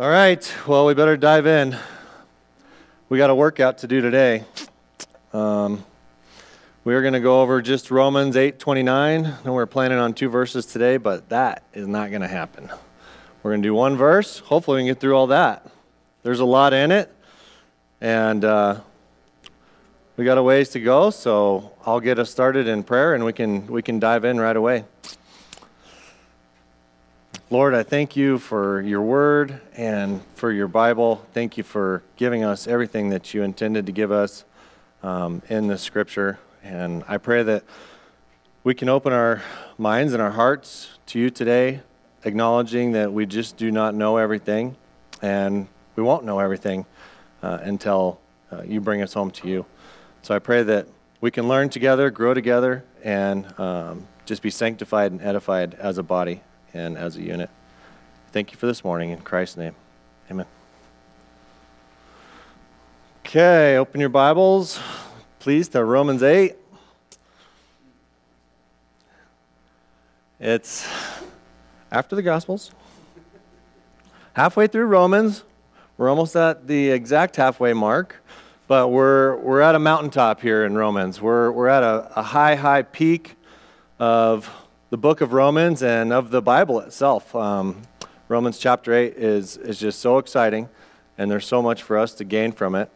All right, well, we better dive in. We got a workout to do today. Um, we are going to go over just Romans 8:29, and we're planning on two verses today, but that is not going to happen. We're going to do one verse. Hopefully, we can get through all that. There's a lot in it, and uh, we got a ways to go. So I'll get us started in prayer, and we can we can dive in right away. Lord, I thank you for your word and for your Bible. Thank you for giving us everything that you intended to give us um, in the scripture. And I pray that we can open our minds and our hearts to you today, acknowledging that we just do not know everything and we won't know everything uh, until uh, you bring us home to you. So I pray that we can learn together, grow together, and um, just be sanctified and edified as a body and as a unit. Thank you for this morning. In Christ's name, amen. Okay, open your Bibles, please, to Romans 8. It's after the Gospels, halfway through Romans. We're almost at the exact halfway mark, but we're, we're at a mountaintop here in Romans. We're, we're at a, a high, high peak of the book of Romans and of the Bible itself. Um, Romans chapter 8 is, is just so exciting, and there's so much for us to gain from it.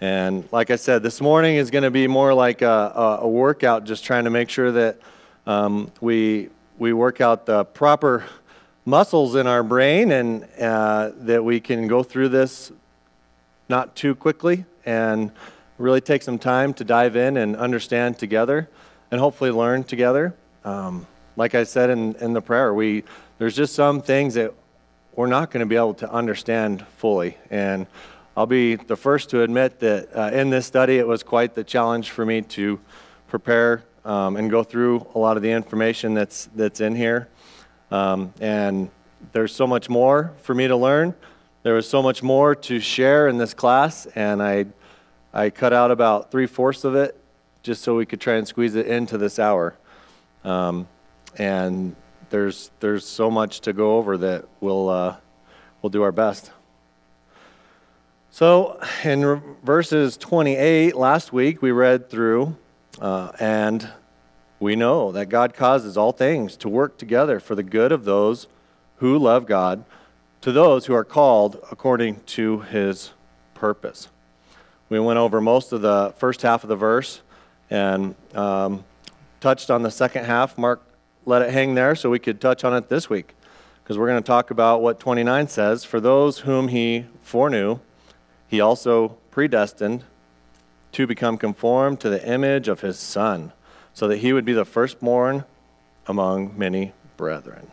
And like I said, this morning is going to be more like a, a, workout, just trying to make sure that um, we, we work out the proper muscles in our brain and uh, that we can go through this not too quickly and really take some time to dive in and understand together and hopefully learn together. Um, like I said in, in the prayer, we, there's just some things that we're not going to be able to understand fully. And I'll be the first to admit that uh, in this study, it was quite the challenge for me to prepare um, and go through a lot of the information that's, that's in here. Um, and there's so much more for me to learn. There was so much more to share in this class, and I, I cut out about three fourths of it just so we could try and squeeze it into this hour. Um, and there's there's so much to go over that we'll uh, we'll do our best. So in verses 28 last week we read through, uh, and we know that God causes all things to work together for the good of those who love God, to those who are called according to His purpose. We went over most of the first half of the verse and um, touched on the second half. Mark let it hang there so we could touch on it this week. Because we're going to talk about what 29 says. For those whom he foreknew, he also predestined to become conformed to the image of his Son, so that he would be the firstborn among many brethren.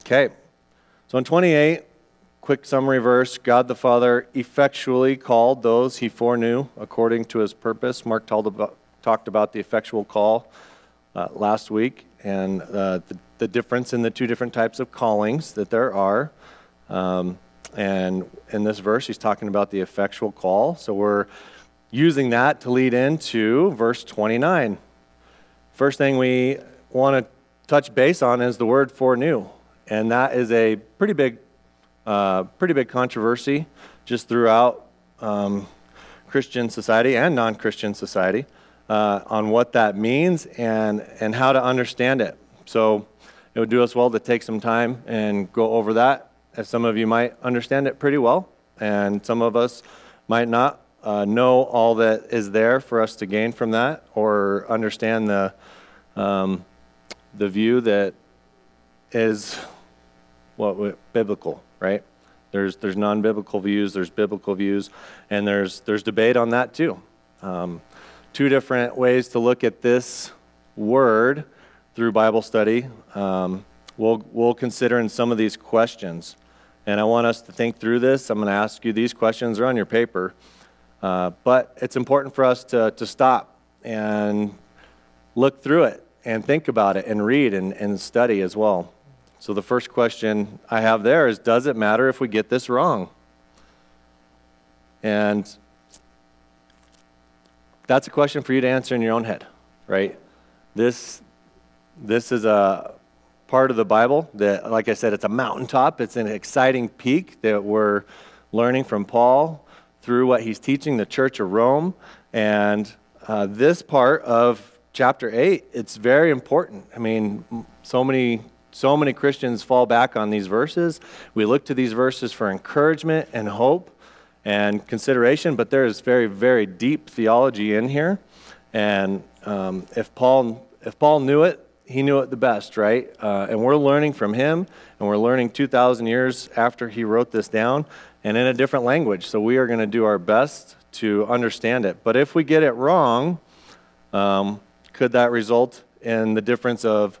Okay, so in 28, quick summary verse God the Father effectually called those he foreknew according to his purpose. Mark told about, talked about the effectual call uh, last week and uh, the, the, difference in the two different types of callings that there are. Um, and in this verse, he's talking about the effectual call. So we're using that to lead into verse 29. First thing we want to touch base on is the word foreknew. And that is a pretty big, uh, pretty big controversy just throughout um, Christian society and non Christian society uh, on what that means and, and how to understand it. So it would do us well to take some time and go over that, as some of you might understand it pretty well, and some of us might not uh, know all that is there for us to gain from that or understand the, um, the view that is what biblical, right? There's, there's non-biblical views, there's biblical views, and there's, there's debate on that too. Um, two different ways to look at this word through Bible study. Um, we'll, we'll consider in some of these questions. And I want us to think through this. I'm going to ask you these questions, are on your paper. Uh, but it's important for us to, to stop and look through it and think about it and read and, and study as well. So, the first question I have there is Does it matter if we get this wrong? And that's a question for you to answer in your own head, right? This, this is a, part of the Bible that, like I said, it's a mountaintop. It's an exciting peak that we're learning from Paul through what he's teaching the church of Rome. And uh, this part of chapter 8, it's very important. I mean, so many so many Christians fall back on these verses. We look to these verses for encouragement and hope and consideration, but there is very, very deep theology in here. And um, if Paul if Paul knew it, he knew it the best, right? Uh, and we're learning from him, and we're learning 2,000 years after he wrote this down, and in a different language. So we are going to do our best to understand it. But if we get it wrong, um, could that result in the difference of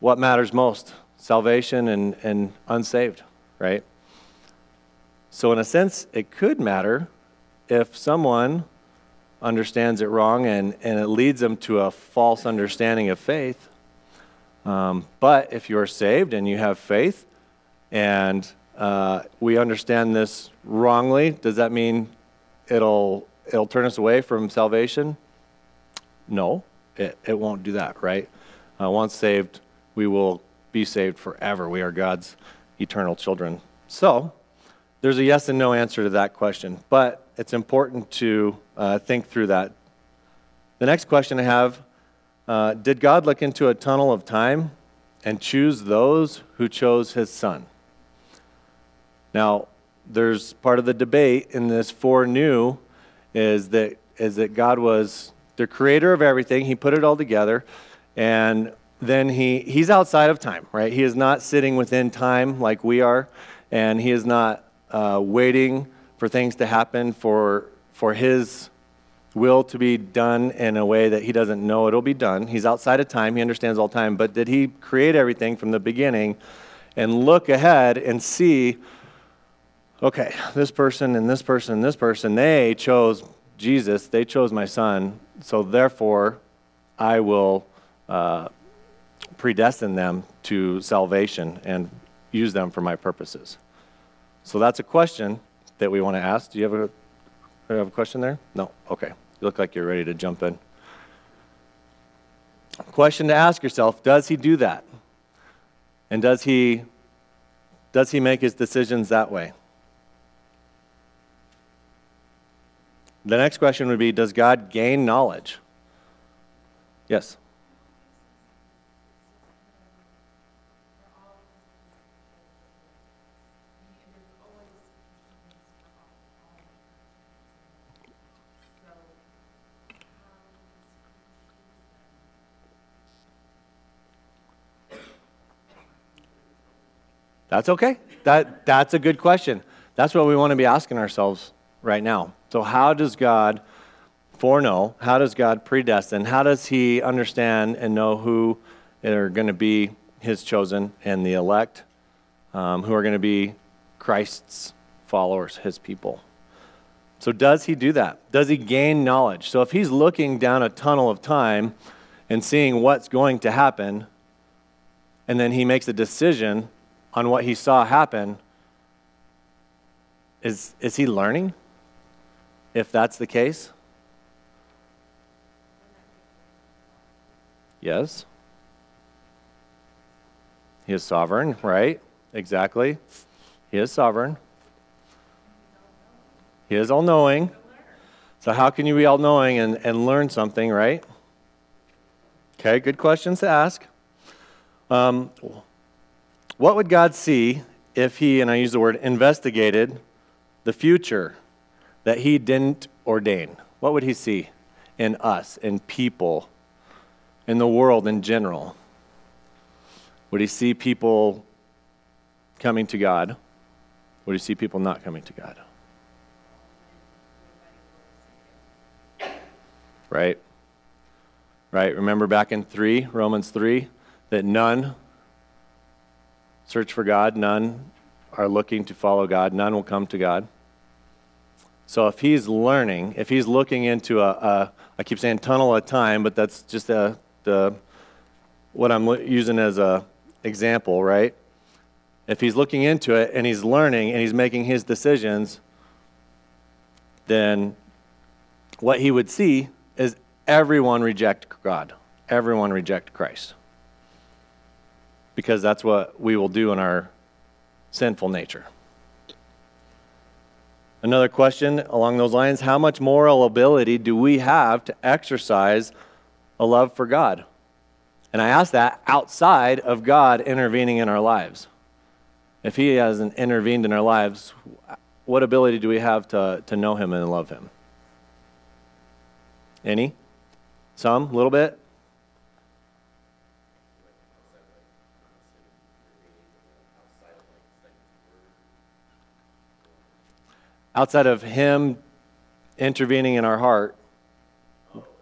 what matters most salvation and, and unsaved, right? So, in a sense, it could matter if someone understands it wrong and, and it leads them to a false understanding of faith. Um, but if you're saved and you have faith and uh, we understand this wrongly, does that mean it'll, it'll turn us away from salvation? No, it, it won't do that, right? Uh, once saved, we will be saved forever. We are God's eternal children. So, there's a yes and no answer to that question, but it's important to uh, think through that. The next question I have uh, Did God look into a tunnel of time and choose those who chose his son? Now, there's part of the debate in this foreknew is that is that God was the creator of everything. He put it all together, and then he, he's outside of time, right? He is not sitting within time like we are, and he is not uh, waiting for things to happen for, for his will to be done in a way that he doesn't know it'll be done. He's outside of time, he understands all time, but did he create everything from the beginning and look ahead and see, okay, this person and this person and this person, they chose Jesus, they chose my son, so therefore I will. Uh, predestine them to salvation and use them for my purposes? So that's a question that we want to ask. Do you have a, you have a question there? No? Okay. You look like you're ready to jump in. Question to ask yourself Does he do that? And does he, does he make his decisions that way? The next question would be Does God gain knowledge? Yes. That's okay. That, that's a good question. That's what we want to be asking ourselves right now. So, how does God foreknow? How does God predestine? How does He understand and know who are going to be His chosen and the elect, um, who are going to be Christ's followers, His people? So, does He do that? Does He gain knowledge? So, if He's looking down a tunnel of time and seeing what's going to happen, and then He makes a decision on what he saw happen, is, is he learning? If that's the case? Yes. He is sovereign, right? Exactly. He is sovereign. He is all knowing. So, how can you be all knowing and, and learn something, right? Okay, good questions to ask. Um, what would God see if He, and I use the word investigated, the future that He didn't ordain? What would He see in us, in people, in the world in general? Would He see people coming to God? Would He see people not coming to God? Right? Right? Remember back in 3, Romans 3, that none search for God, none are looking to follow God, none will come to God. So if he's learning, if he's looking into a, a I keep saying tunnel of time, but that's just a, the, what I'm using as a example, right? If he's looking into it and he's learning and he's making his decisions, then what he would see is everyone reject God. Everyone reject Christ. Because that's what we will do in our sinful nature. Another question along those lines How much moral ability do we have to exercise a love for God? And I ask that outside of God intervening in our lives. If He hasn't intervened in our lives, what ability do we have to, to know Him and love Him? Any? Some? A little bit? Outside of Him intervening in our heart,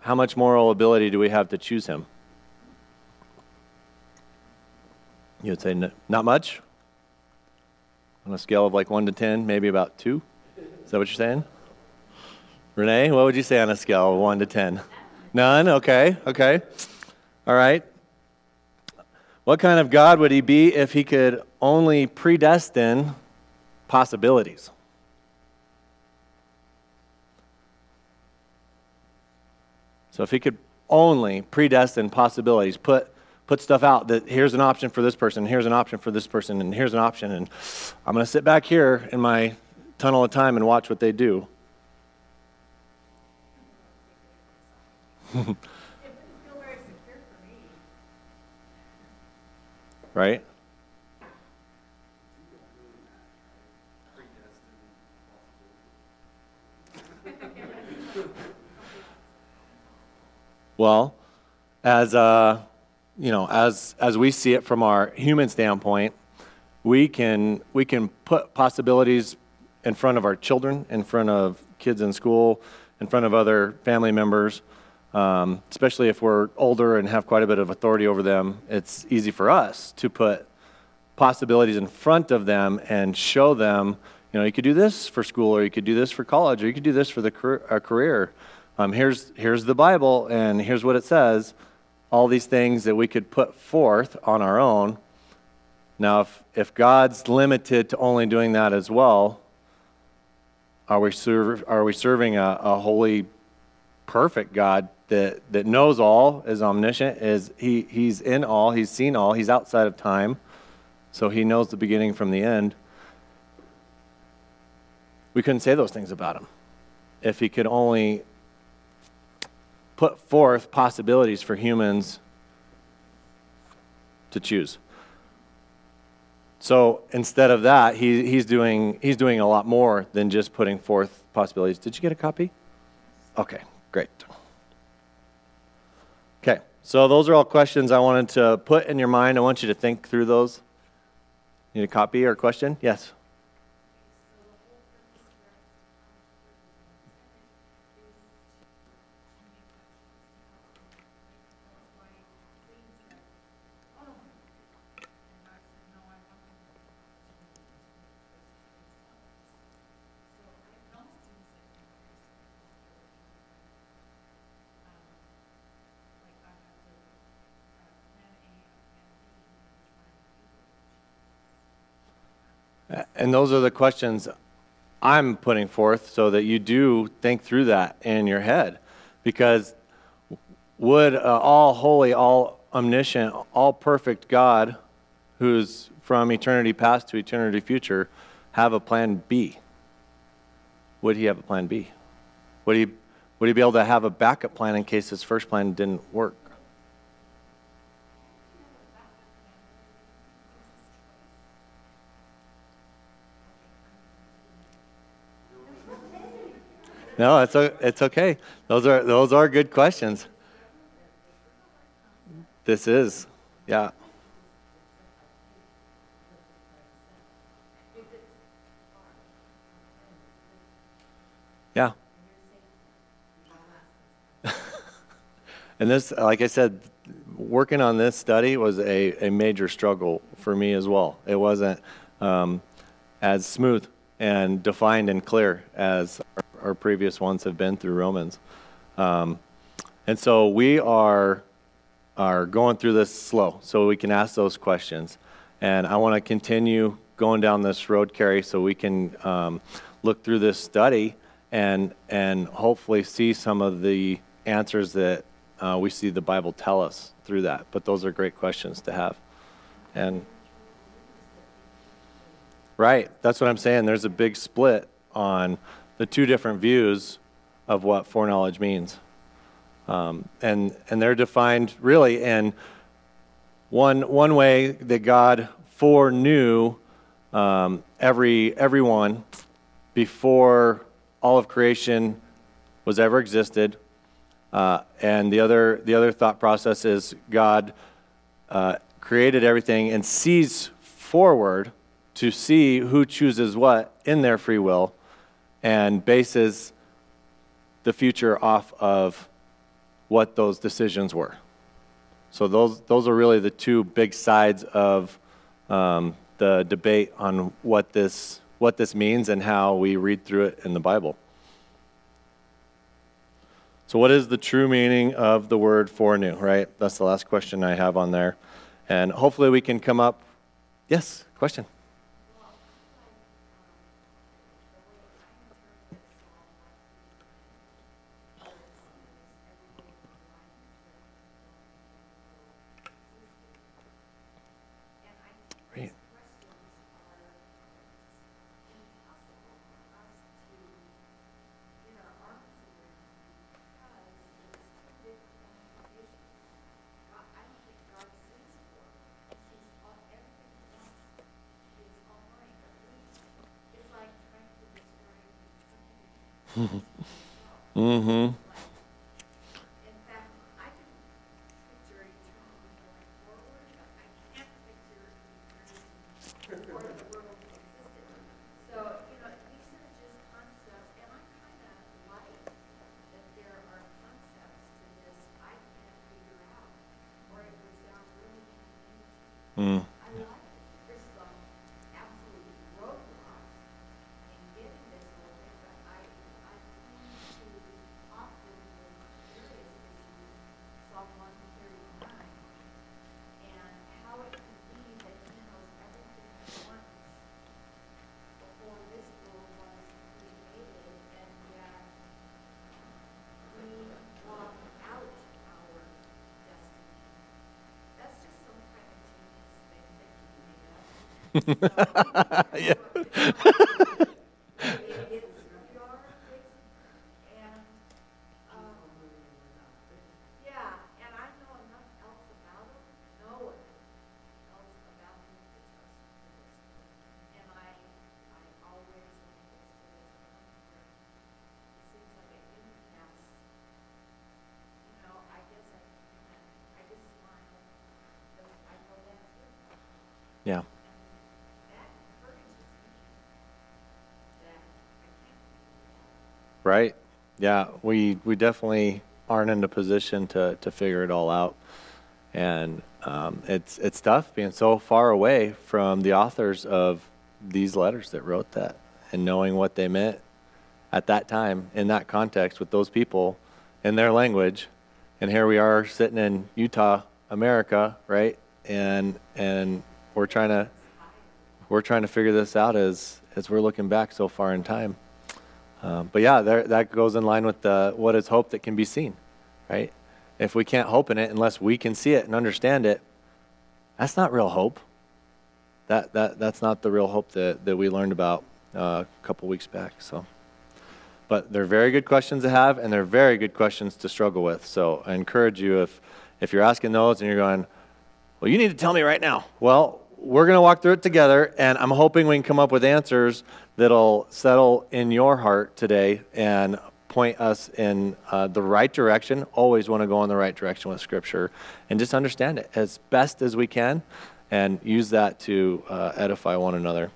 how much moral ability do we have to choose Him? You would say not much? On a scale of like 1 to 10, maybe about 2? Is that what you're saying? Renee, what would you say on a scale of 1 to 10? None? Okay, okay. All right. What kind of God would he be if he could only predestine possibilities? So if he could only predestine possibilities, put put stuff out that here's an option for this person, here's an option for this person, and here's an option, and I'm going to sit back here in my tunnel of time and watch what they do. right? Well, as uh, you know, as as we see it from our human standpoint, we can we can put possibilities in front of our children, in front of kids in school, in front of other family members. Um, especially if we're older and have quite a bit of authority over them, it's easy for us to put possibilities in front of them and show them, you know, you could do this for school, or you could do this for college, or you could do this for the career um, here's, here's the Bible, and here's what it says. All these things that we could put forth on our own. Now, if, if God's limited to only doing that as well, are we, serve, are we serving a, a holy, perfect God that, that knows all, is omniscient, is he, he's in all, he's seen all, he's outside of time, so he knows the beginning from the end? We couldn't say those things about him if he could only put forth possibilities for humans to choose. So instead of that, he, he's, doing, he's doing a lot more than just putting forth possibilities. Did you get a copy? Okay, great. Okay, so those are all questions I wanted to put in your mind. I want you to think through those. Need a copy or question? Yes. And those are the questions I'm putting forth so that you do think through that in your head. Because would all holy, all omniscient, all perfect God, who's from eternity past to eternity future, have a plan B? Would he have a plan B? Would he, would he be able to have a backup plan in case his first plan didn't work? No, it's, it's okay. Those are, those are good questions. This is, yeah. Yeah. and this, like I said, working on this study was a, a major struggle for me as well. It wasn't um, as smooth and defined and clear as our, previous ones have been through Romans. Um, and so we are are going through this slow, so we can ask those questions. And I want to continue going down this road, Carrie, so we can um, look through this study and and hopefully see some of the answers that uh, we see the Bible tell us through that. But those are great questions to have. And right, that's what I'm saying. There's a big split on the two different views of what foreknowledge means. Um, and, and they're defined really in one, one way that God foreknew um, every, everyone before all of creation was ever existed. Uh, and the other, the other thought process is God uh, created everything and sees forward to see who chooses what in their free will and bases the future off of what those decisions were. So those, those are really the two big sides of um, the debate on what this, what this means and how we read through it in the Bible. So, what is the true meaning of the word foreknew, right? That's the last question I have on there. And hopefully we can come up. Yes, question. yeah. Right? Yeah, we we definitely aren't in a position to to figure it all out, and um, it's it's tough being so far away from the authors of these letters that wrote that, and knowing what they meant at that time in that context with those people in their language, and here we are sitting in Utah, America, right? And and we're trying to we're trying to figure this out as as we're looking back so far in time. Um, but yeah, there, that goes in line with the what is hope that can be seen, right? If we can't hope in it unless we can see it and understand it, that's not real hope. That that that's not the real hope that that we learned about uh, a couple weeks back. So, but they're very good questions to have, and they're very good questions to struggle with. So I encourage you if if you're asking those and you're going, well, you need to tell me right now. Well, we're going to walk through it together, and I'm hoping we can come up with answers that'll settle in your heart today and point us in uh, the right direction. Always want to go in the right direction with Scripture and just understand it as best as we can and use that to uh, edify one another.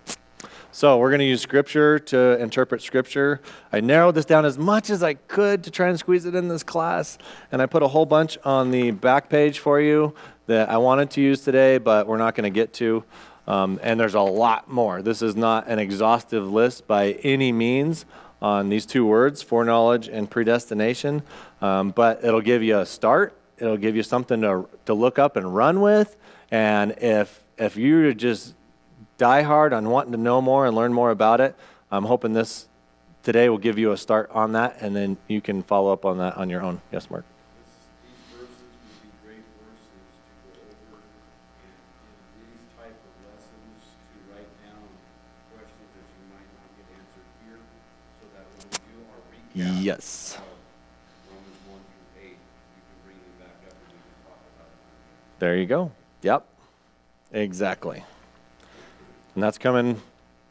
So, we're going to use Scripture to interpret Scripture. I narrowed this down as much as I could to try and squeeze it in this class, and I put a whole bunch on the back page for you that I wanted to use today, but we're not going to get to. Um, and there's a lot more. This is not an exhaustive list by any means on these two words, foreknowledge and predestination, um, but it'll give you a start. It'll give you something to, to look up and run with. And if, if you're just die hard on wanting to know more and learn more about it, I'm hoping this today will give you a start on that, and then you can follow up on that on your own. Yes, Mark. Yes. There you go. Yep. Exactly. And that's coming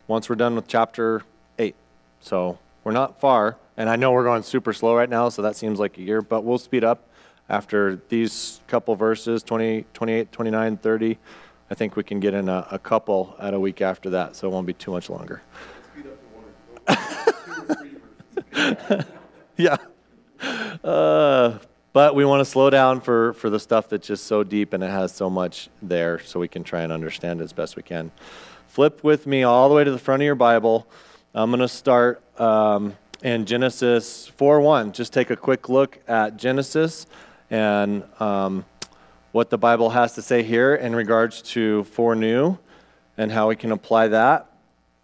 once we're done with chapter 8. So we're not far. And I know we're going super slow right now, so that seems like a year, but we'll speed up after these couple verses 20, 28, 29, 30. I think we can get in a, a couple at a week after that, so it won't be too much longer. yeah. Uh, but we want to slow down for, for the stuff that's just so deep and it has so much there so we can try and understand it as best we can. Flip with me all the way to the front of your Bible. I'm going to start um, in Genesis 4 1. Just take a quick look at Genesis and um, what the Bible has to say here in regards to foreknew and how we can apply that.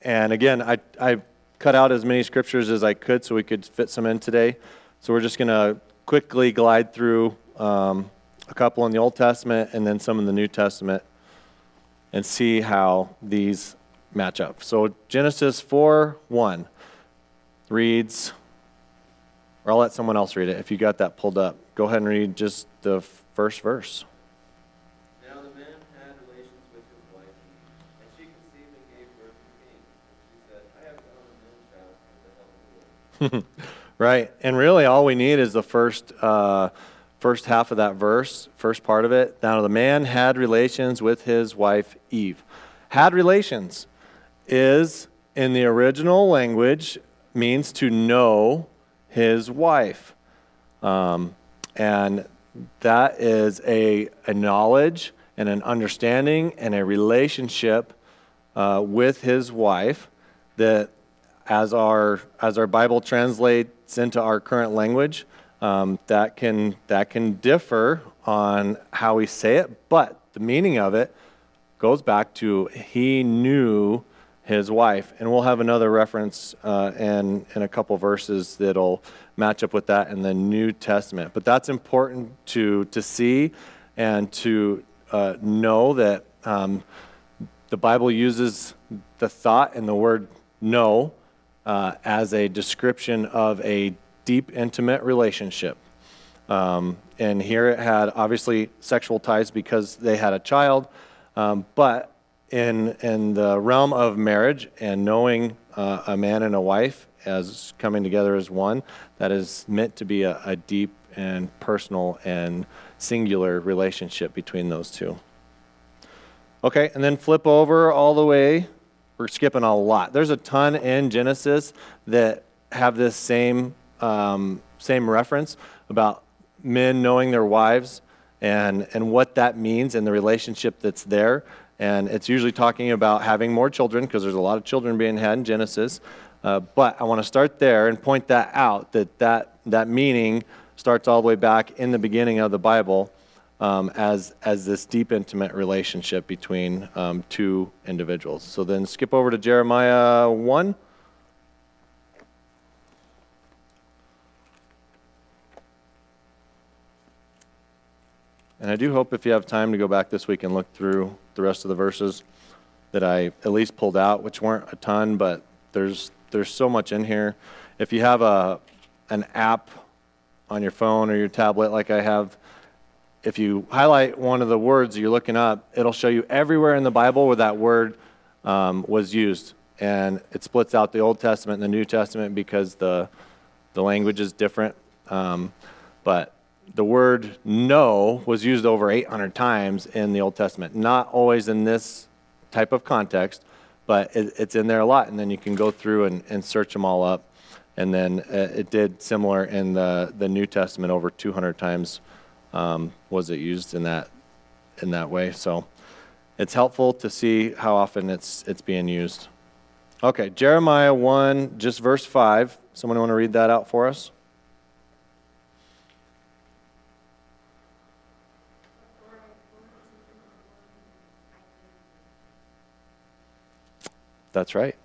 And again, I, I cut out as many scriptures as I could so we could fit some in today. So we're just going to quickly glide through um, a couple in the Old Testament and then some in the New Testament and see how these match up. So Genesis 4 1 reads, or I'll let someone else read it if you got that pulled up. Go ahead and read just the first verse. Now the man had relations with his wife, and she conceived and gave birth to Cain. And she said, I have found a man child with the help of the Lord. Right. And really, all we need is the first, uh, first half of that verse, first part of it. Now, the man had relations with his wife Eve. Had relations is, in the original language, means to know his wife. Um, and that is a, a knowledge and an understanding and a relationship uh, with his wife that as our as our Bible translates into our current language, um, that can that can differ on how we say it, but the meaning of it goes back to he knew his wife, and we'll have another reference uh, in in a couple verses that'll match up with that in the New Testament. But that's important to to see and to uh, know that um, the Bible uses the thought and the word know uh, as a description of a deep, intimate relationship. Um, and here it had obviously sexual ties because they had a child, um, but in, in the realm of marriage and knowing uh, a man and a wife as coming together as one, that is meant to be a, a deep and personal and singular relationship between those two. Okay, and then flip over all the way we're skipping a lot. There's a ton in Genesis that have this same um, same reference about men knowing their wives and and what that means and the relationship that's there. And it's usually talking about having more children because there's a lot of children being had in Genesis. Uh, but I want to start there and point that out that, that that meaning starts all the way back in the beginning of the Bible um, as, as this deep, intimate relationship between um, two individuals. So then skip over to Jeremiah 1. And I do hope if you have time to go back this week and look through the rest of the verses that I at least pulled out, which weren't a ton, but there's there's so much in here. If you have a an app on your phone or your tablet like I have, if you highlight one of the words you're looking up, it'll show you everywhere in the Bible where that word um, was used. And it splits out the Old Testament and the New Testament because the, the language is different. Um, but the word know was used over 800 times in the Old Testament. Not always in this type of context, but it, it's in there a lot. And then you can go through and, and search them all up. And then uh, it did similar in the, the New Testament over 200 times um, was it used in that in that way. So it's helpful to see how often it's it's being used. Okay, Jeremiah 1, just verse 5. Someone want to read that out for us? That's right.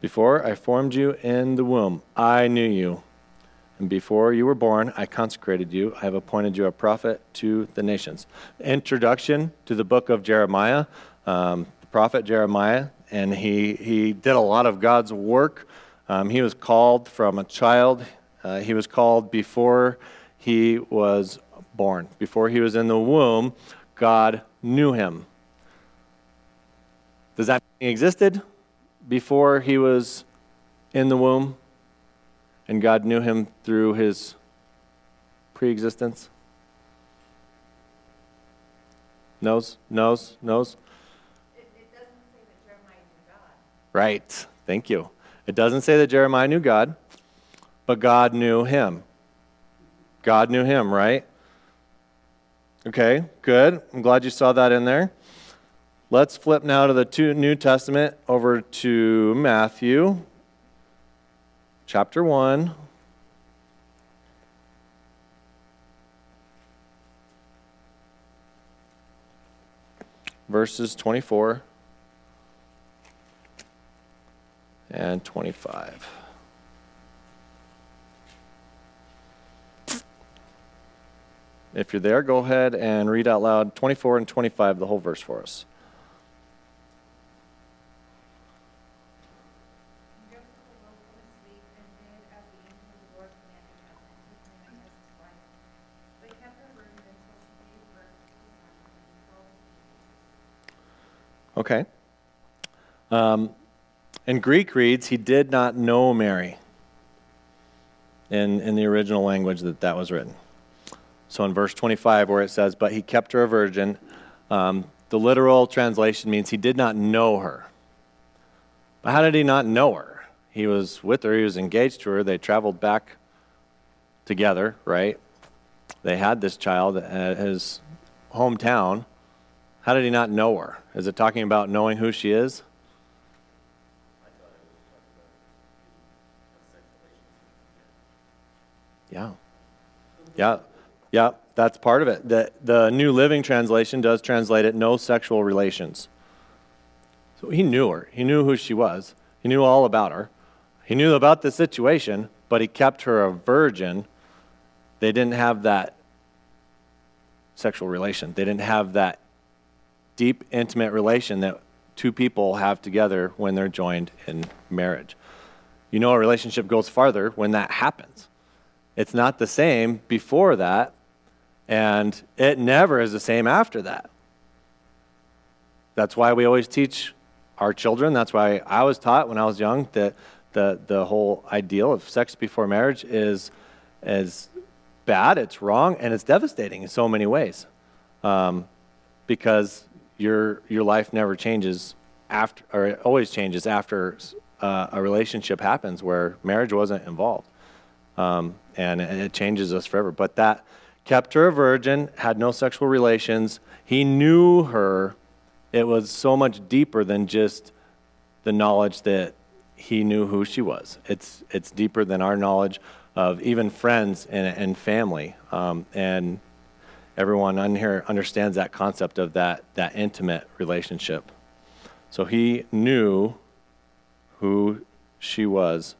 Before I formed you in the womb, I knew you. And before you were born, I consecrated you. I have appointed you a prophet to the nations. Introduction to the book of Jeremiah, um, the prophet Jeremiah, and he, he did a lot of God's work Um, he was called from a child. Uh, he was called before he was born. Before he was in the womb, God knew him. Does that mean he existed before he was in the womb? And God knew him through his pre existence? Knows, knows, knows? It, it doesn't say that Jeremiah knew God. Right. Thank you. It doesn't say that Jeremiah knew God, but God knew him. God knew him, right? Okay, good. I'm glad you saw that in there. Let's flip now to the New Testament over to Matthew chapter 1. Verses 24 and 25. If you're there, go ahead and read out loud 24 and 25, the whole verse for us. Joseph awoke from his sleep and did as the angel of the Lord commanded him, and took Mary as his wife. But he kept her virgin until she gave birth to a son, and he called him Jesus. Okay. Um, in Greek reads, he did not know Mary in, in the original language that that was written. So in verse 25, where it says, But he kept her a virgin, um, the literal translation means he did not know her. But how did he not know her? He was with her, he was engaged to her, they traveled back together, right? They had this child at his hometown. How did he not know her? Is it talking about knowing who she is? Yeah. Yeah. Yeah, that's part of it. The, the New Living Translation does translate it no sexual relations. So he knew her. He knew who she was. He knew all about her. He knew about the situation, but he kept her a virgin. They didn't have that sexual relation. They didn't have that deep, intimate relation that two people have together when they're joined in marriage. You know, a relationship goes farther when that happens. It's not the same before that, and it never is the same after that. That's why we always teach our children. That's why I was taught when I was young that the, the whole ideal of sex before marriage is, is bad, it's wrong, and it's devastating in so many ways. Um, because your, your life never changes after, or it always changes after uh, a relationship happens where marriage wasn't involved. Um, and it changes us forever. But that kept her a virgin, had no sexual relations. He knew her. It was so much deeper than just the knowledge that he knew who she was. It's, it's deeper than our knowledge of even friends and, and family. Um, and everyone on here understands that concept of that, that intimate relationship. So he knew who she was,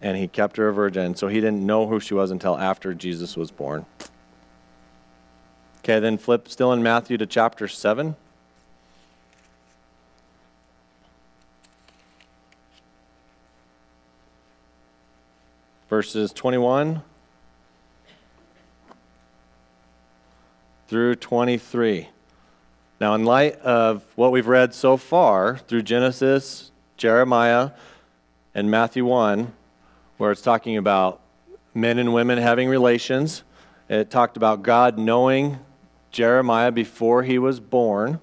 and he kept her a virgin. So he didn't know who she was until after Jesus was born. Okay, then flip still in Matthew to chapter 7. Verses 21 through 23. Now, in light of what we've read so far through Genesis, Jeremiah, and Matthew 1, where it's talking about men and women having relations, it talked about God knowing Jeremiah before he was born.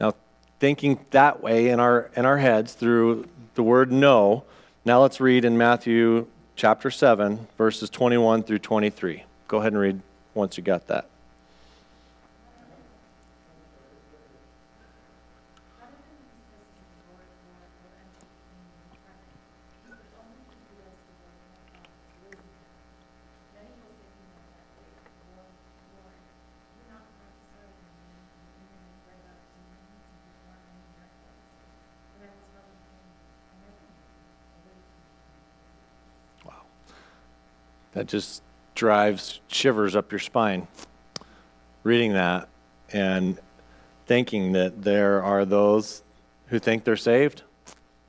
Now, thinking that way in our, in our heads through the word know, now let's read in Matthew chapter 7, verses 21 through 23. Go ahead and read once you got that. Rather than insist on the Lord, Lord, will enter the kingdom of heaven, he would only to do as the Lord my God has risen him. Then he will say to him on that day, Lord, Lord, do not prophesy in your name, and in your name drive out demons, and perform many miracles. But I will tell them plainly, I never knew you, away from me. Wow. That just drives shivers up your spine reading that and thinking that there are those who think they're saved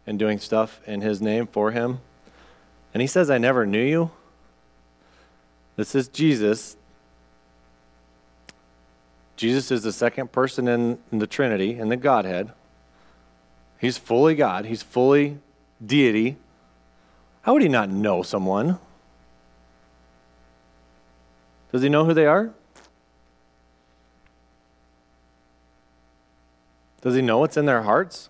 and doing stuff in his name for him. And he says, I never knew you. This is Jesus. Jesus is the second person in, in the Trinity, in the Godhead. He's fully God, he's fully deity. How would he not know someone? Does he know who they are? Does he know what's in their hearts?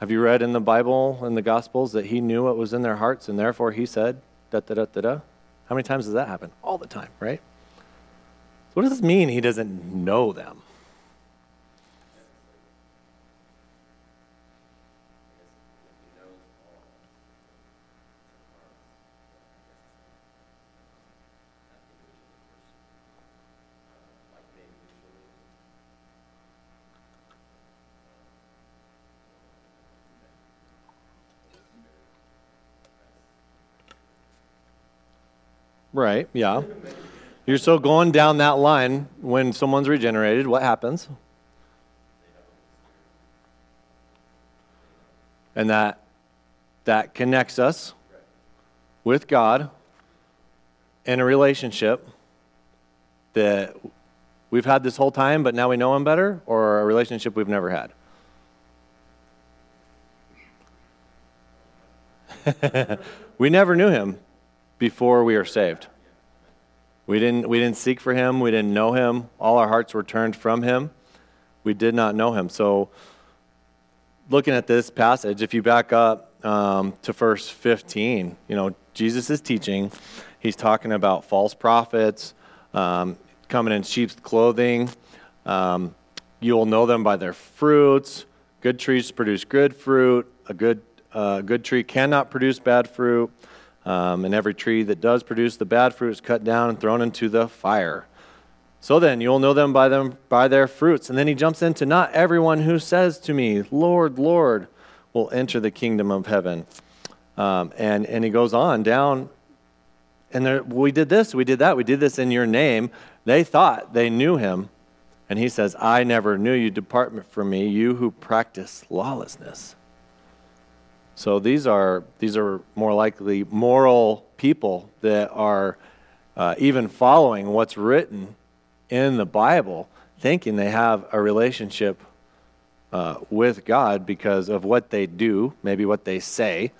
Have you read in the Bible, in the Gospels, that he knew what was in their hearts and therefore he said, da da da da da? How many times does that happen? All the time, right? So, what does this mean he doesn't know them? Right, yeah. You're so going down that line when someone's regenerated, what happens? And that that connects us with God in a relationship that we've had this whole time, but now we know him better, or a relationship we've never had. we never knew him before we are saved. We didn't, we didn't seek for him. We didn't know him. All our hearts were turned from him. We did not know him. So, looking at this passage, if you back up um, to verse 15, you know, Jesus is teaching. He's talking about false prophets um, coming in sheep's clothing. Um, you will know them by their fruits. Good trees produce good fruit. A good, uh, good tree cannot produce bad fruit. Um, and every tree that does produce the bad fruit is cut down and thrown into the fire. So then you'll know them by them by their fruits. And then he jumps into not everyone who says to me, Lord, Lord, will enter the kingdom of heaven. Um, and, and he goes on down, and there, we did this, we did that, we did this in your name. They thought they knew him. And he says, I never knew you. Depart from me, you who practice lawlessness. So these are these are more likely moral people that are uh, even following what's written in the Bible, thinking they have a relationship uh, with God because of what they do, maybe what they say,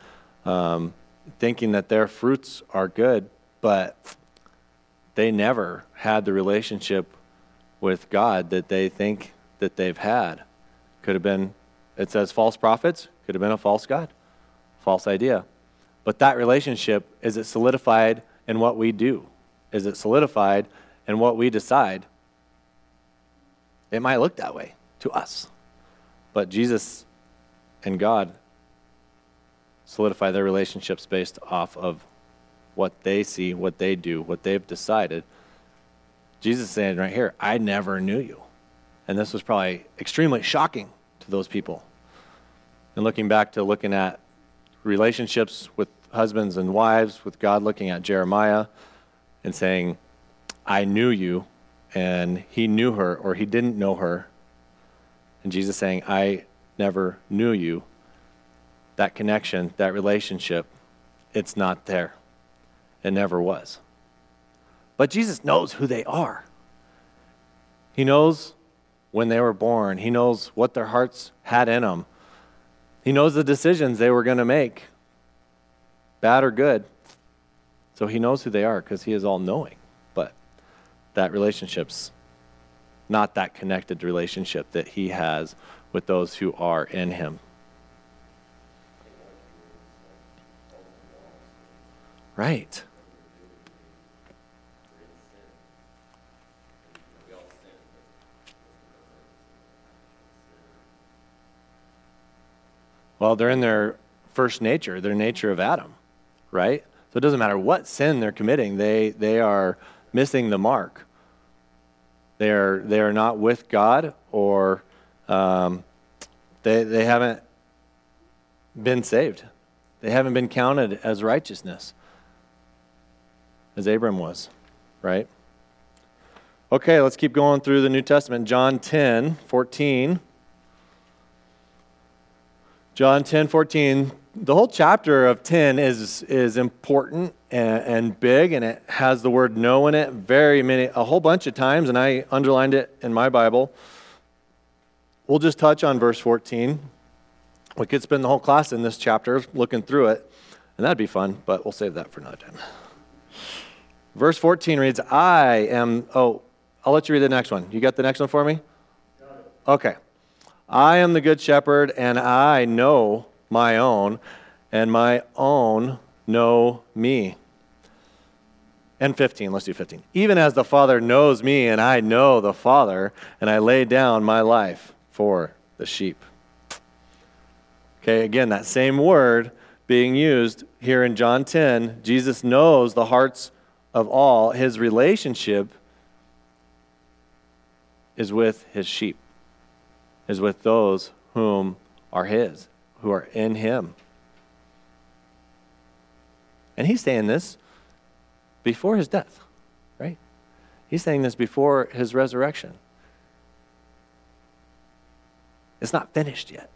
um, thinking that their fruits are good, but they never had the relationship with God that they think that they've had. Could have been, it says false prophets, could have been a false God false idea. But that relationship, is it solidified in what we do? Is it solidified in what we decide? It might look that way to us. But Jesus and God solidify their relationships based off of what they see, what they do, what they've decided. Jesus is saying right here, I never knew you. And this was probably extremely shocking to those people. And looking back to looking at relationships with husbands and wives, with God looking at Jeremiah and saying, I knew you, and he knew her, or he didn't know her. And Jesus saying, I never knew you. That connection, that relationship, it's not there. It never was. But Jesus knows who they are. He knows when they were born, He knows what their hearts had in them. He knows the decisions they were going to make, bad or good. So he knows who they are because he is all knowing. But that relationship's not that connected relationship that he has with those who are in him. Right. Well, they're in their first nature, their nature of Adam, right? So it doesn't matter what sin they're committing, they, they are missing the mark. They are, they are not with God or um, they, they haven't been saved. They haven't been counted as righteousness, as Abram was, right? Okay, let's keep going through the New Testament. John 10, 14. John 10 14. The whole chapter of 10 is, is important and, and big, and it has the word know in it very many, a whole bunch of times, and I underlined it in my Bible. We'll just touch on verse 14. We could spend the whole class in this chapter looking through it, and that'd be fun, but we'll save that for another time. Verse 14 reads, I am, oh, I'll let you read the next one. You got the next one for me? Okay. I am the good shepherd, and I know my own, and my own know me. And 15, let's do 15. Even as the Father knows me, and I know the Father, and I lay down my life for the sheep. Okay, again, that same word being used here in John 10. Jesus knows the hearts of all. His relationship is with his sheep, is with those whom are his who are in him. And he's saying this before his death, right? He's saying this before his resurrection. It's not finished yet.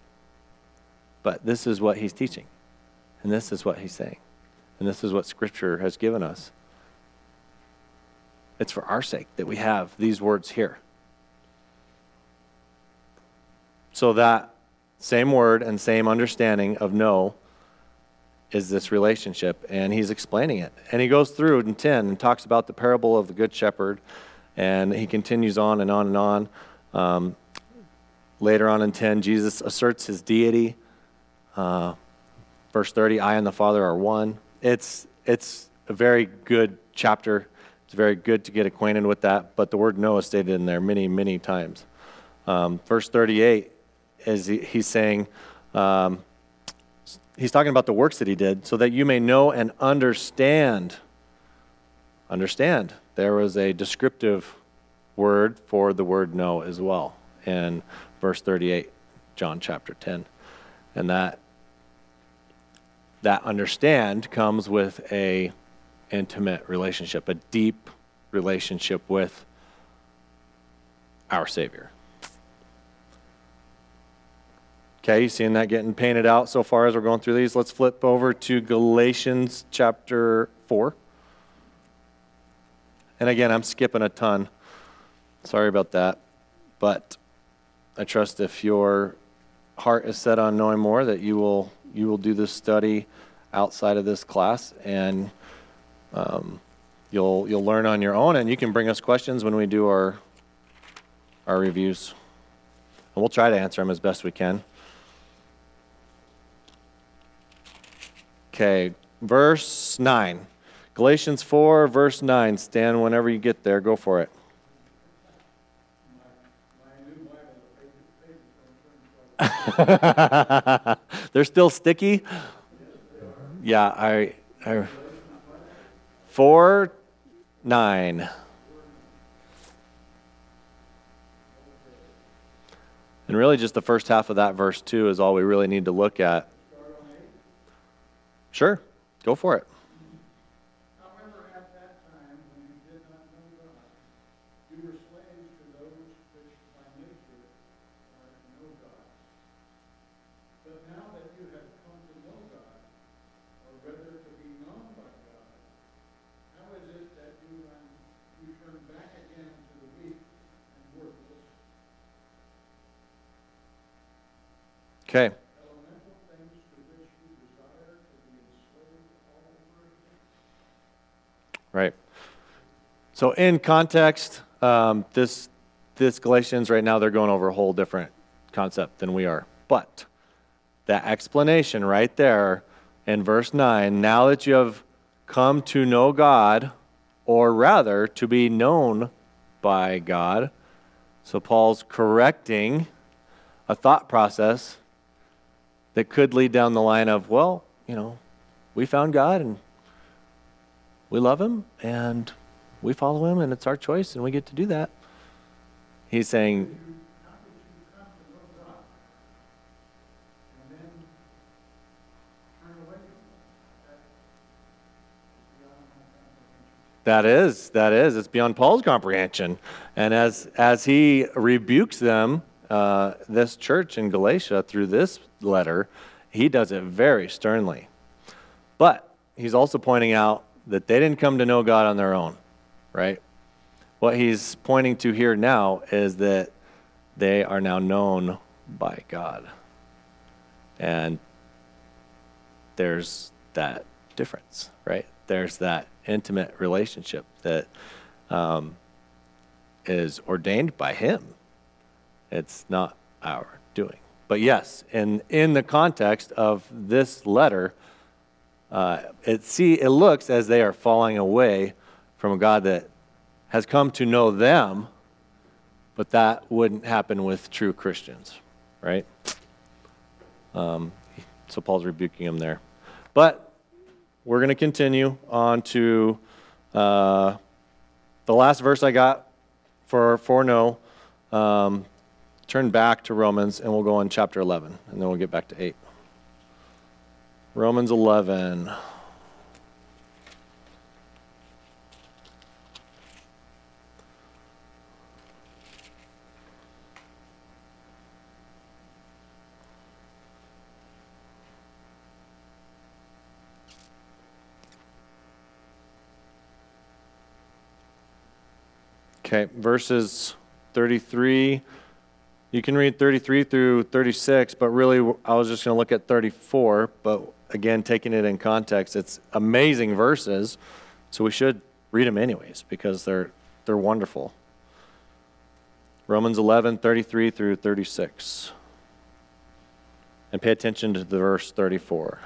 But this is what he's teaching. And this is what he's saying. And this is what Scripture has given us. It's for our sake that we have these words here. So that same word and same understanding of know is this relationship. And he's explaining it. And he goes through in 10 and talks about the parable of the Good Shepherd. And he continues on and on and on. Um, later on in 10, Jesus asserts his deity. Uh, verse 30, I and the Father are one. It's, it's a very good chapter. It's very good to get acquainted with that. But the word know is stated in there many, many times. Um, verse 38 is he, he's saying, um, he's talking about the works that he did, so that you may know and understand. Understand. There was a descriptive word for the word know as well in verse 38, John chapter 10. And that that understand comes with a intimate relationship, a deep relationship with our Savior. Okay, you seeing that getting painted out so far as we're going through these? Let's flip over to Galatians chapter 4. And again, I'm skipping a ton. Sorry about that. But I trust if your heart is set on knowing more that you will you will do this study outside of this class and um, you'll you'll learn on your own and you can bring us questions when we do our our reviews. And we'll try to answer them as best we can. Okay, verse 9. Galatians 4, verse 9. Stand whenever you get there. Go for it. They're still sticky? Yeah, I, I. 4, 9. And really, just the first half of that verse, too, is all we really need to look at. Sure, go for it. Okay. elemental things to which you desire to be enslaved all over again? Right. So in context, um, this this Galatians right now they're going over a whole different concept than we are. But that explanation right there in verse nine. Now that you have come to know God, or rather to be known by God, so Paul's correcting a thought process that could lead down the line of, well, you know, we found God and we love him and we follow him and it's our choice and we get to do that. He's saying, that is, that is, it's beyond Paul's comprehension. And as, as he rebukes them uh, this church in Galatia through this letter, he does it very sternly. But he's also pointing out that they didn't come to know God on their own, right? What he's pointing to here now is that they are now known by God. And there's that difference, right? There's that intimate relationship that um, is ordained by Him. It's not our doing. But yes, in, in the context of this letter, uh, it, see, it looks as they are falling away from a God that has come to know them, but that wouldn't happen with true Christians, right? Um, so Paul's rebuking them there. But we're going to continue on to uh, the last verse I got for, for know. Um, turn back to Romans and we'll go on chapter 11 and then we'll get back to 8. Romans 11. Okay, verses 33. You can read 33 through 36, but really I was just going to look at 34. But again, taking it in context, it's amazing verses, so we should read them anyways because they're they're wonderful. Romans 11, 33 through 36. And pay attention to the verse 34.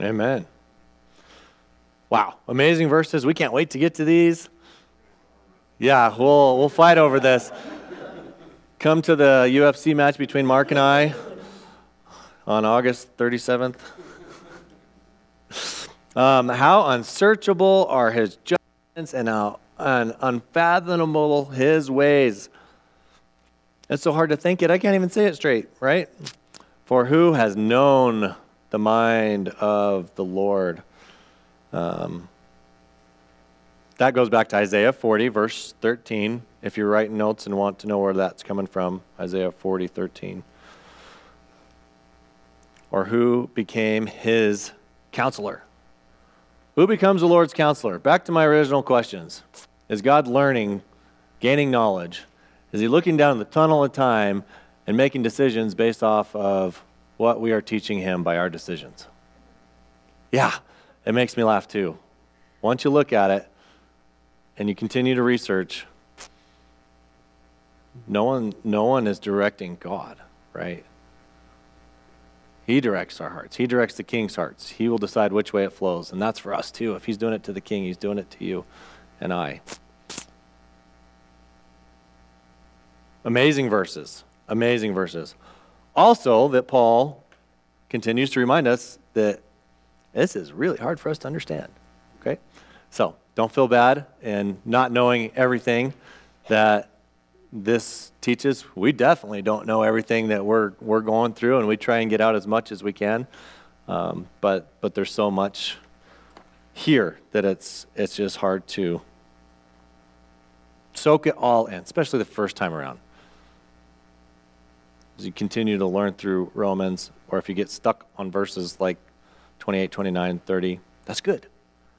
Amen. Wow, amazing verses. We can't wait to get to these. Yeah, we'll we'll fight over this. Come to the UFC match between Mark and I on August 37th. Um, how unsearchable are his judgments and how un- unfathomable his ways. It's so hard to think it. I can't even say it straight, right? For who has known the mind of the Lord? Um, that goes back to Isaiah 40, verse 13. If you're writing notes and want to know where that's coming from, Isaiah 40, 13. Or who became his counselor? Who becomes the Lord's counselor? Back to my original questions. Is God learning, gaining knowledge? Is he looking down the tunnel of time and making decisions based off of what we are teaching him by our decisions? Yeah, it makes me laugh too. Once you look at it and you continue to research, no one, no one is directing God, right? He directs our hearts. He directs the king's hearts. He will decide which way it flows. And that's for us too. If he's doing it to the king, he's doing it to you and I. Amazing verses. Amazing verses. Also, that Paul continues to remind us that this is really hard for us to understand. Okay? So, don't feel bad in not knowing everything that this teaches. We definitely don't know everything that we're, we're going through, and we try and get out as much as we can. Um, but, but there's so much here that it's, it's just hard to soak it all in, especially the first time around. As you continue to learn through Romans, or if you get stuck on verses like 28, 29, 30, that's good.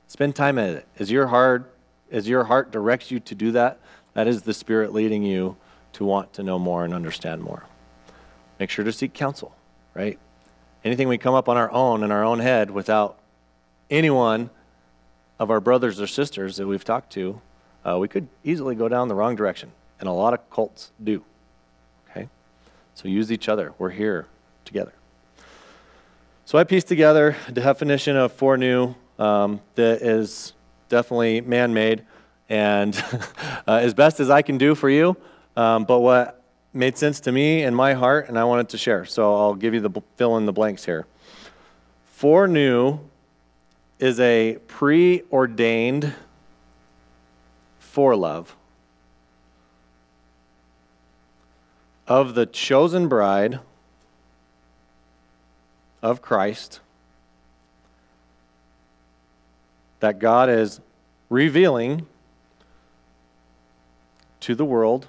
Spend time in it. As your heart, as your heart directs you to do that, that is the Spirit leading you to want to know more and understand more. Make sure to seek counsel, right? Anything we come up on our own in our own head without anyone of our brothers or sisters that we've talked to, uh, we could easily go down the wrong direction. And a lot of cults do. So use each other. We're here together. So I pieced together a definition of foreknew um, that is definitely man made. and uh, as best as I can do for you, um, but what made sense to me in my heart, and I wanted to share. So I'll give you the fill in the blanks here. Foreknew is a preordained forelove of the chosen bride of Christ that God is revealing to the world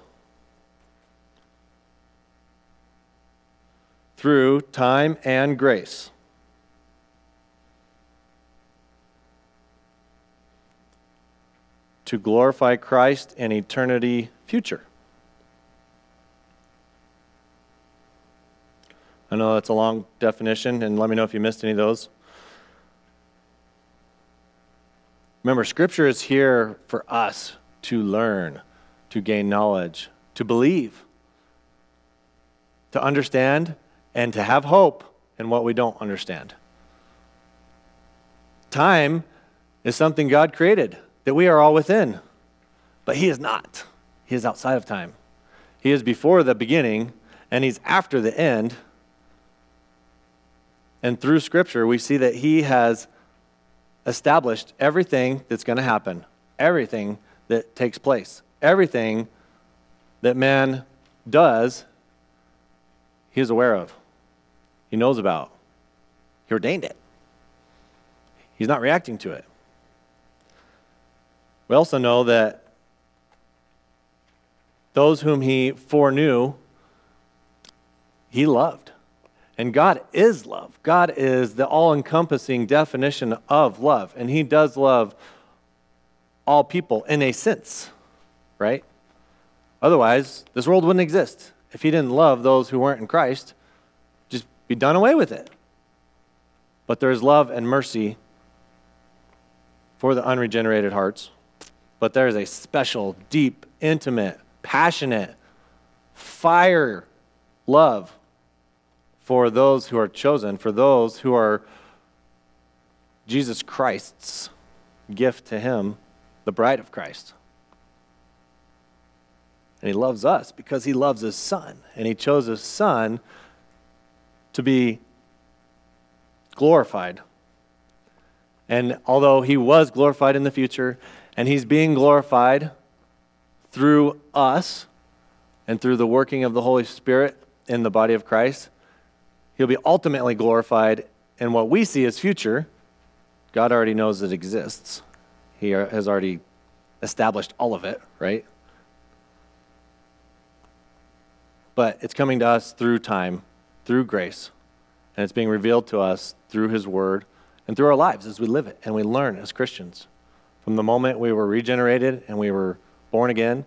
through time and grace. To glorify Christ in eternity future. I know that's a long definition, and let me know if you missed any of those. Remember, Scripture is here for us to learn, to gain knowledge, to believe, to understand, and to have hope in what we don't understand. Time is something God created that we are all within, but He is not. He is outside of time. He is before the beginning, and He's after the end. And through Scripture, we see that He has established everything that's going to happen, everything that takes place, everything that man does, He is aware of, He knows about, He ordained it. He's not reacting to it. We also know that those whom He foreknew, He loved. And God is love. God is the all encompassing definition of love. And He does love all people in a sense, right? Otherwise, this world wouldn't exist. If He didn't love those who weren't in Christ, just be done away with it. But there is love and mercy for the unregenerated hearts. But there is a special, deep, intimate, passionate, fire love for those who are chosen, for those who are Jesus Christ's gift to Him, the bride of Christ. And He loves us because He loves His Son. And He chose His Son to be glorified. And although He was glorified in the future, and He's being glorified through us and through the working of the Holy Spirit in the body of Christ, He'll be ultimately glorified in what we see as future. God already knows it exists. He has already established all of it, right? But it's coming to us through time, through grace, and it's being revealed to us through His Word and through our lives as we live it and we learn as Christians. From the moment we were regenerated and we were born again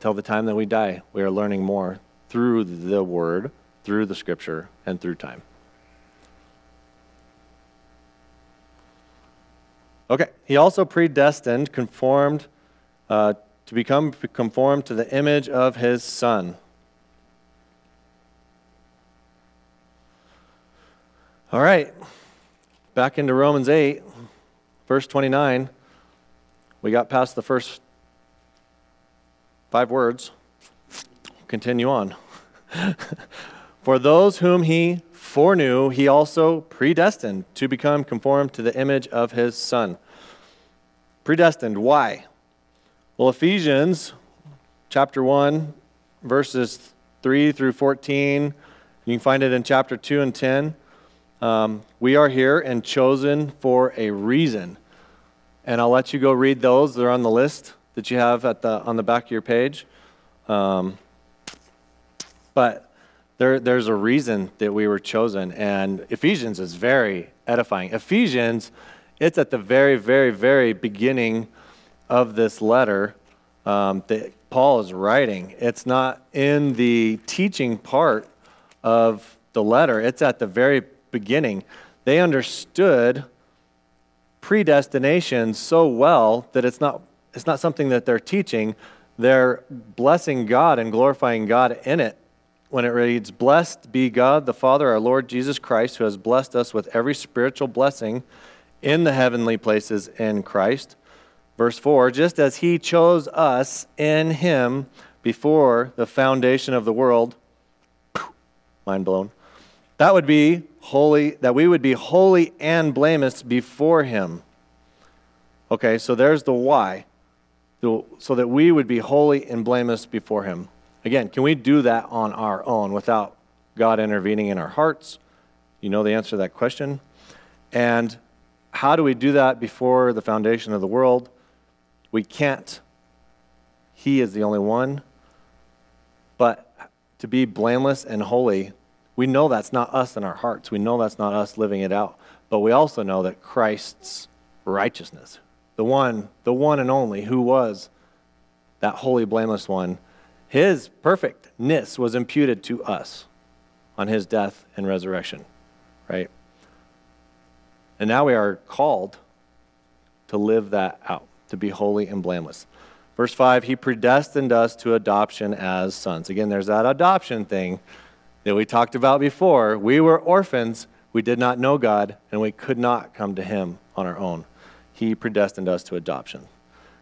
till the time that we die, we are learning more through the Word through the scripture and through time. Okay, he also predestined, conformed, uh, to become conformed to the image of his son. All right, back into Romans 8, verse 29. We got past the first five words. Continue on. For those whom he foreknew, he also predestined to become conformed to the image of his Son. Predestined, why? Well, Ephesians chapter 1, verses 3 through 14, you can find it in chapter 2 and 10. Um, we are here and chosen for a reason. And I'll let you go read those. They're on the list that you have at the, on the back of your page. Um, but there, there's a reason that we were chosen. And Ephesians is very edifying. Ephesians, it's at the very, very, very beginning of this letter um, that Paul is writing. It's not in the teaching part of the letter, it's at the very beginning. They understood predestination so well that it's not, it's not something that they're teaching. They're blessing God and glorifying God in it when it reads, Blessed be God the Father, our Lord Jesus Christ, who has blessed us with every spiritual blessing in the heavenly places in Christ, Verse 4 Just as he chose us in him before the foundation of the world, mind blown, that would be holy, that we would be holy and blameless before him. Okay, so there's the why. So that we would be holy and blameless before him. Again, can we do that on our own without God intervening in our hearts? You know the answer to that question. And how do we do that before the foundation of the world? We can't. He is the only one. But to be blameless and holy, we know that's not us in our hearts. We know that's not us living it out. But we also know that Christ's righteousness, the one, the one and only who was that holy, blameless one, his perfectness was imputed to us on his death and resurrection, right? And now we are called to live that out to be holy and blameless. Verse 5, he predestined us to adoption as sons. Again, there's that adoption thing that we talked about before. We were orphans, we did not know God, and we could not come to him on our own. He predestined us to adoption.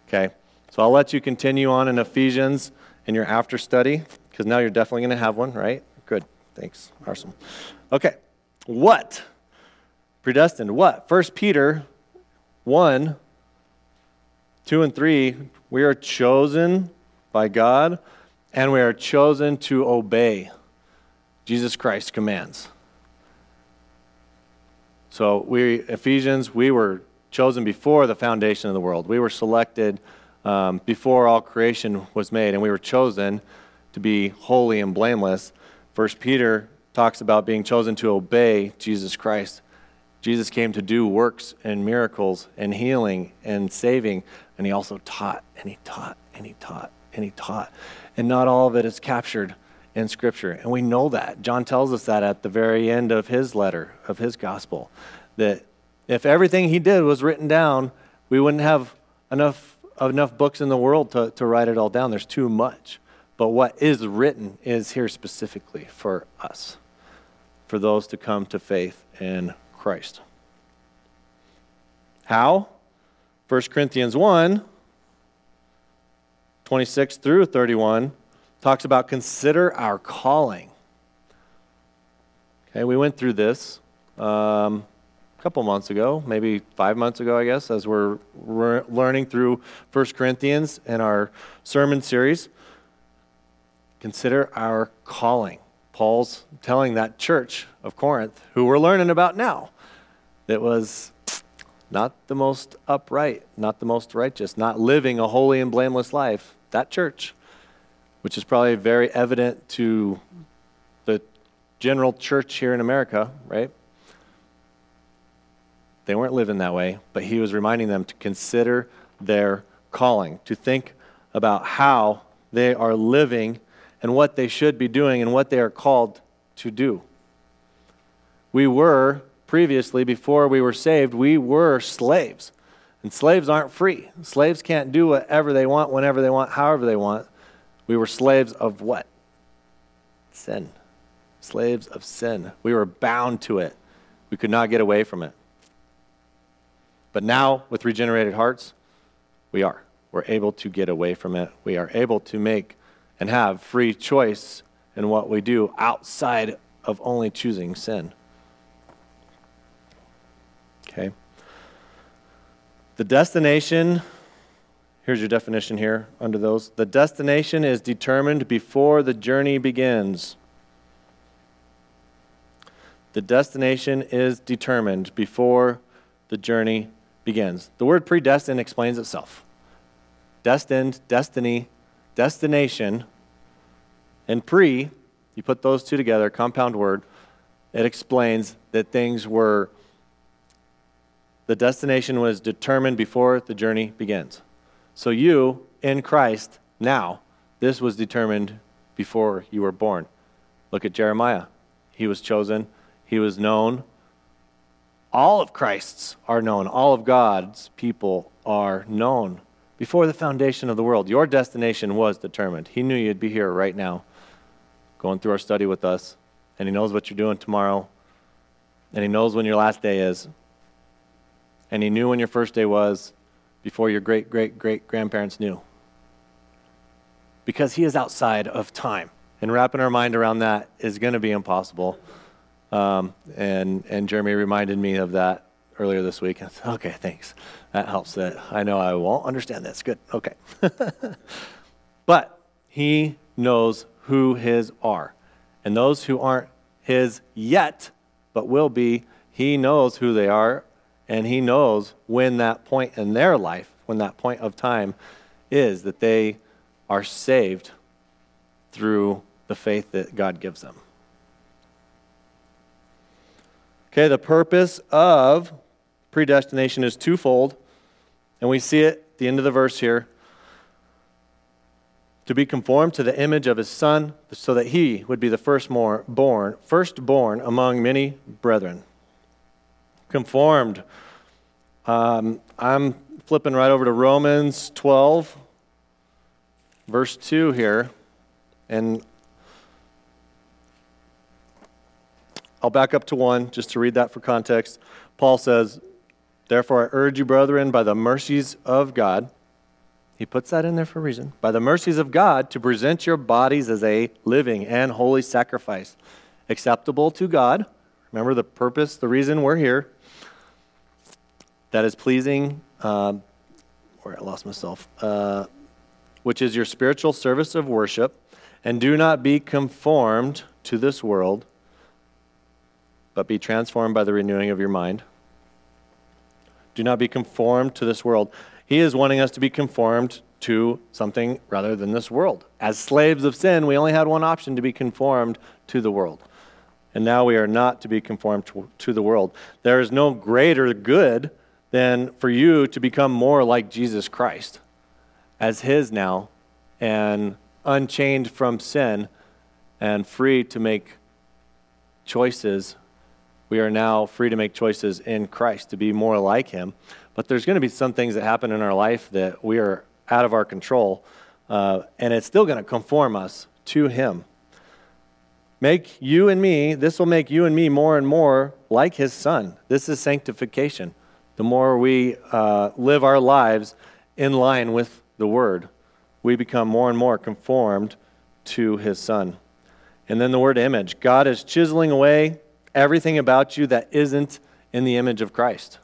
Okay? So I'll let you continue on in Ephesians in your after study, because now you're definitely going to have one, right? Good. Thanks. Awesome. Okay. What? Predestined. What? First Peter 1 2 and 3, we are chosen by God and we are chosen to obey Jesus Christ's commands. So we Ephesians, we were chosen before the foundation of the world. We were selected um, before all creation was made, and we were chosen to be holy and blameless. First Peter talks about being chosen to obey Jesus Christ. Jesus came to do works and miracles and healing and saving, and he also taught and he taught and he taught and he taught. And not all of it is captured in Scripture. And we know that. John tells us that at the very end of his letter, of his gospel, that if everything he did was written down, we wouldn't have enough, enough books in the world to, to write it all down. There's too much. But what is written is here specifically for us, for those to come to faith in Christ. How? 1 Corinthians 1 26 through 31 talks about consider our calling. Okay, we went through this um, couple months ago, maybe five months ago, I guess, as we're re- learning through 1 Corinthians in our sermon series. Consider our calling. Paul's telling that church of Corinth, who we're learning about now, that was not the most upright, not the most righteous, not living a holy and blameless life. That church, which is probably very evident to the general church here in America, right? They weren't living that way, but he was reminding them to consider their calling, to think about how they are living and what they should be doing and what they are called to do. We were previously, before we were saved, we were slaves. And slaves aren't free. Slaves can't do whatever they want, whenever they want, however they want. We were slaves of what? Sin. Slaves of sin. We were bound to it. We could not get away from it. But now, with regenerated hearts, we are. We're able to get away from it. We are able to make and have free choice in what we do outside of only choosing sin. Okay? The destination, here's your definition here under those. The destination is determined before the journey begins. The destination is determined before the journey begins. The word predestined explains itself. Destined, destiny, destination, and pre, you put those two together, compound word, it explains that things were, the destination was determined before the journey begins. So you, in Christ, now, this was determined before you were born. Look at Jeremiah. He was chosen, he was known. All of Christ's are known, all of God's people are known before the foundation of the world. Your destination was determined. He knew you'd be here right now, going through our study with us, and He knows what you're doing tomorrow, and He knows when your last day is, and He knew when your first day was, before your great great great grandparents knew. Because he is outside of time. And wrapping our mind around that is going to be impossible. Um, and, and Jeremy reminded me of that earlier this week. I said, okay, thanks. That helps. That I know I won't understand this. Good. Okay. but he knows who his are. And those who aren't his yet, but will be, he knows who they are. And he knows when that point in their life, when that point of time is, that they are saved through the faith that God gives them. Okay, the purpose of predestination is twofold, and we see it at the end of the verse here. To be conformed to the image of his son, so that he would be the firstborn, firstborn among many brethren. Conformed. Um, I'm flipping right over to Romans 12, verse 2 here. And I'll back up to 1 just to read that for context. Paul says, Therefore, I urge you, brethren, by the mercies of God, he puts that in there for a reason, by the mercies of God, to present your bodies as a living and holy sacrifice, acceptable to God. Remember the purpose, the reason we're here. That is pleasing, uh, where I lost myself, uh, which is your spiritual service of worship. And do not be conformed to this world, but be transformed by the renewing of your mind. Do not be conformed to this world. He is wanting us to be conformed to something rather than this world. As slaves of sin, we only had one option to be conformed to the world. And now we are not to be conformed to, to the world. There is no greater good than for you to become more like Jesus Christ as His now and unchained from sin and free to make choices we are now free to make choices in Christ to be more like Him. But there's going to be some things that happen in our life that we are out of our control, uh, and it's still going to conform us to Him. Make you and me, this will make you and me more and more like His Son. This is sanctification. The more we uh, live our lives in line with the Word, we become more and more conformed to His Son. And then the word image God is chiseling away everything about you that isn't in the image of Christ.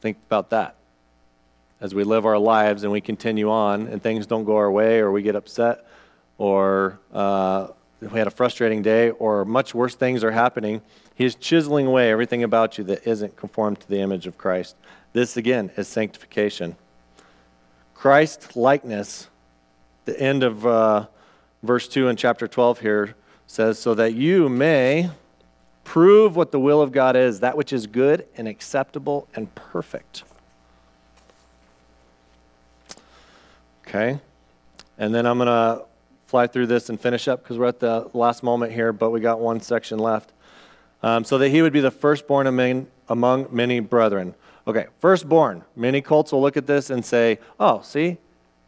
Think about that. As we live our lives and we continue on and things don't go our way or we get upset or uh, we had a frustrating day or much worse things are happening, He is chiseling away everything about you that isn't conformed to the image of Christ. This, again, is sanctification. Christ likeness, the end of uh, verse 2 in chapter 12 here says, So that you may prove what the will of God is, that which is good and acceptable and perfect. Okay? And then I'm going to fly through this and finish up because we're at the last moment here, but we got one section left. Um, so that he would be the firstborn among, among many brethren. Okay, firstborn. Many cults will look at this and say, oh, see,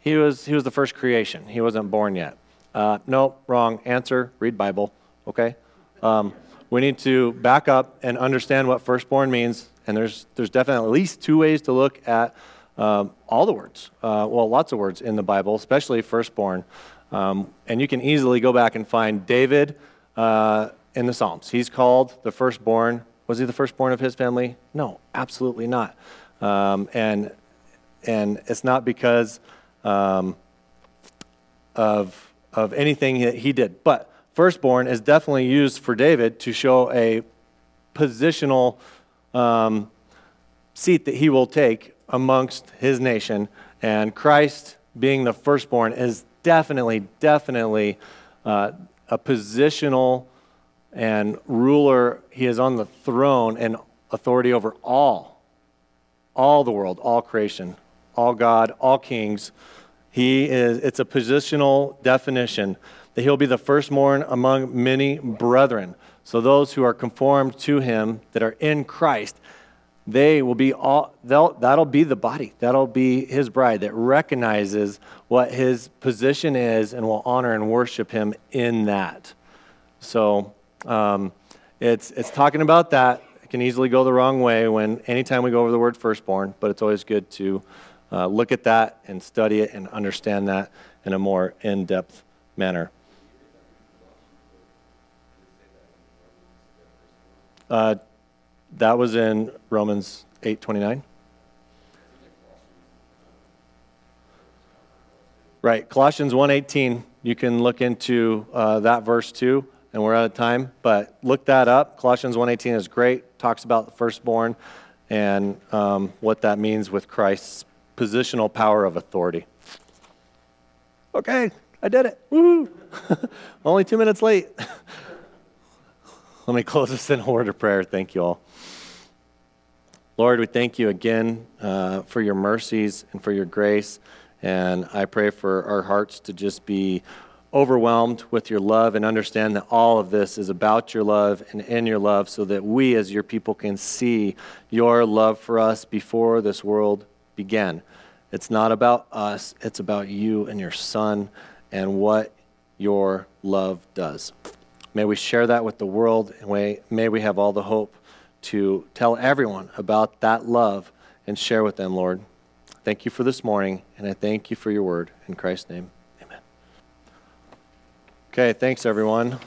he was, he was the first creation. He wasn't born yet. Uh, no, wrong. Answer, read Bible, okay? Um, we need to back up and understand what firstborn means, and there's, there's definitely at least two ways to look at um, all the words. Uh, well, lots of words in the Bible, especially firstborn. Um, and you can easily go back and find David uh, in the Psalms. He's called the firstborn. Was he the firstborn of his family? No, absolutely not. Um, and, and it's not because um, of of anything that he did. But firstborn is definitely used for David to show a positional um, seat that he will take amongst his nation. And Christ being the firstborn is definitely, definitely uh, a positional and ruler. He is on the throne and authority over all, all the world, all creation, all God, all kings. He is, it's a positional definition that he'll be the firstborn among many brethren. So those who are conformed to him that are in Christ, they will be all, that'll be the body. That'll be his bride that recognizes what his position is and will honor and worship him in that. So um, it's, it's talking about that. it can easily go the wrong way when anytime we go over the word firstborn, but it's always good to uh, look at that and study it and understand that in a more in depth manner. Uh, that was in Romans 8 29. Right, Colossians 1:18. You can look into uh, that verse too, and we're out of time. But look that up. Colossians 1:18 is great. Talks about the firstborn and um, what that means with Christ's positional power of authority. Okay, I did it. Woo! Only two minutes late. Let me close this in a word of prayer. Thank you all. Lord, we thank you again uh, for your mercies and for your grace. And I pray for our hearts to just be overwhelmed with your love and understand that all of this is about your love and in your love so that we as your people can see your love for us before this world began. It's not about us, it's about you and your son and what your love does. May we share that with the world, and may, may we have all the hope to tell everyone about that love and share with them, Lord. Thank you for this morning, and I thank you for your word. In Christ's name, amen. Okay, thanks, everyone.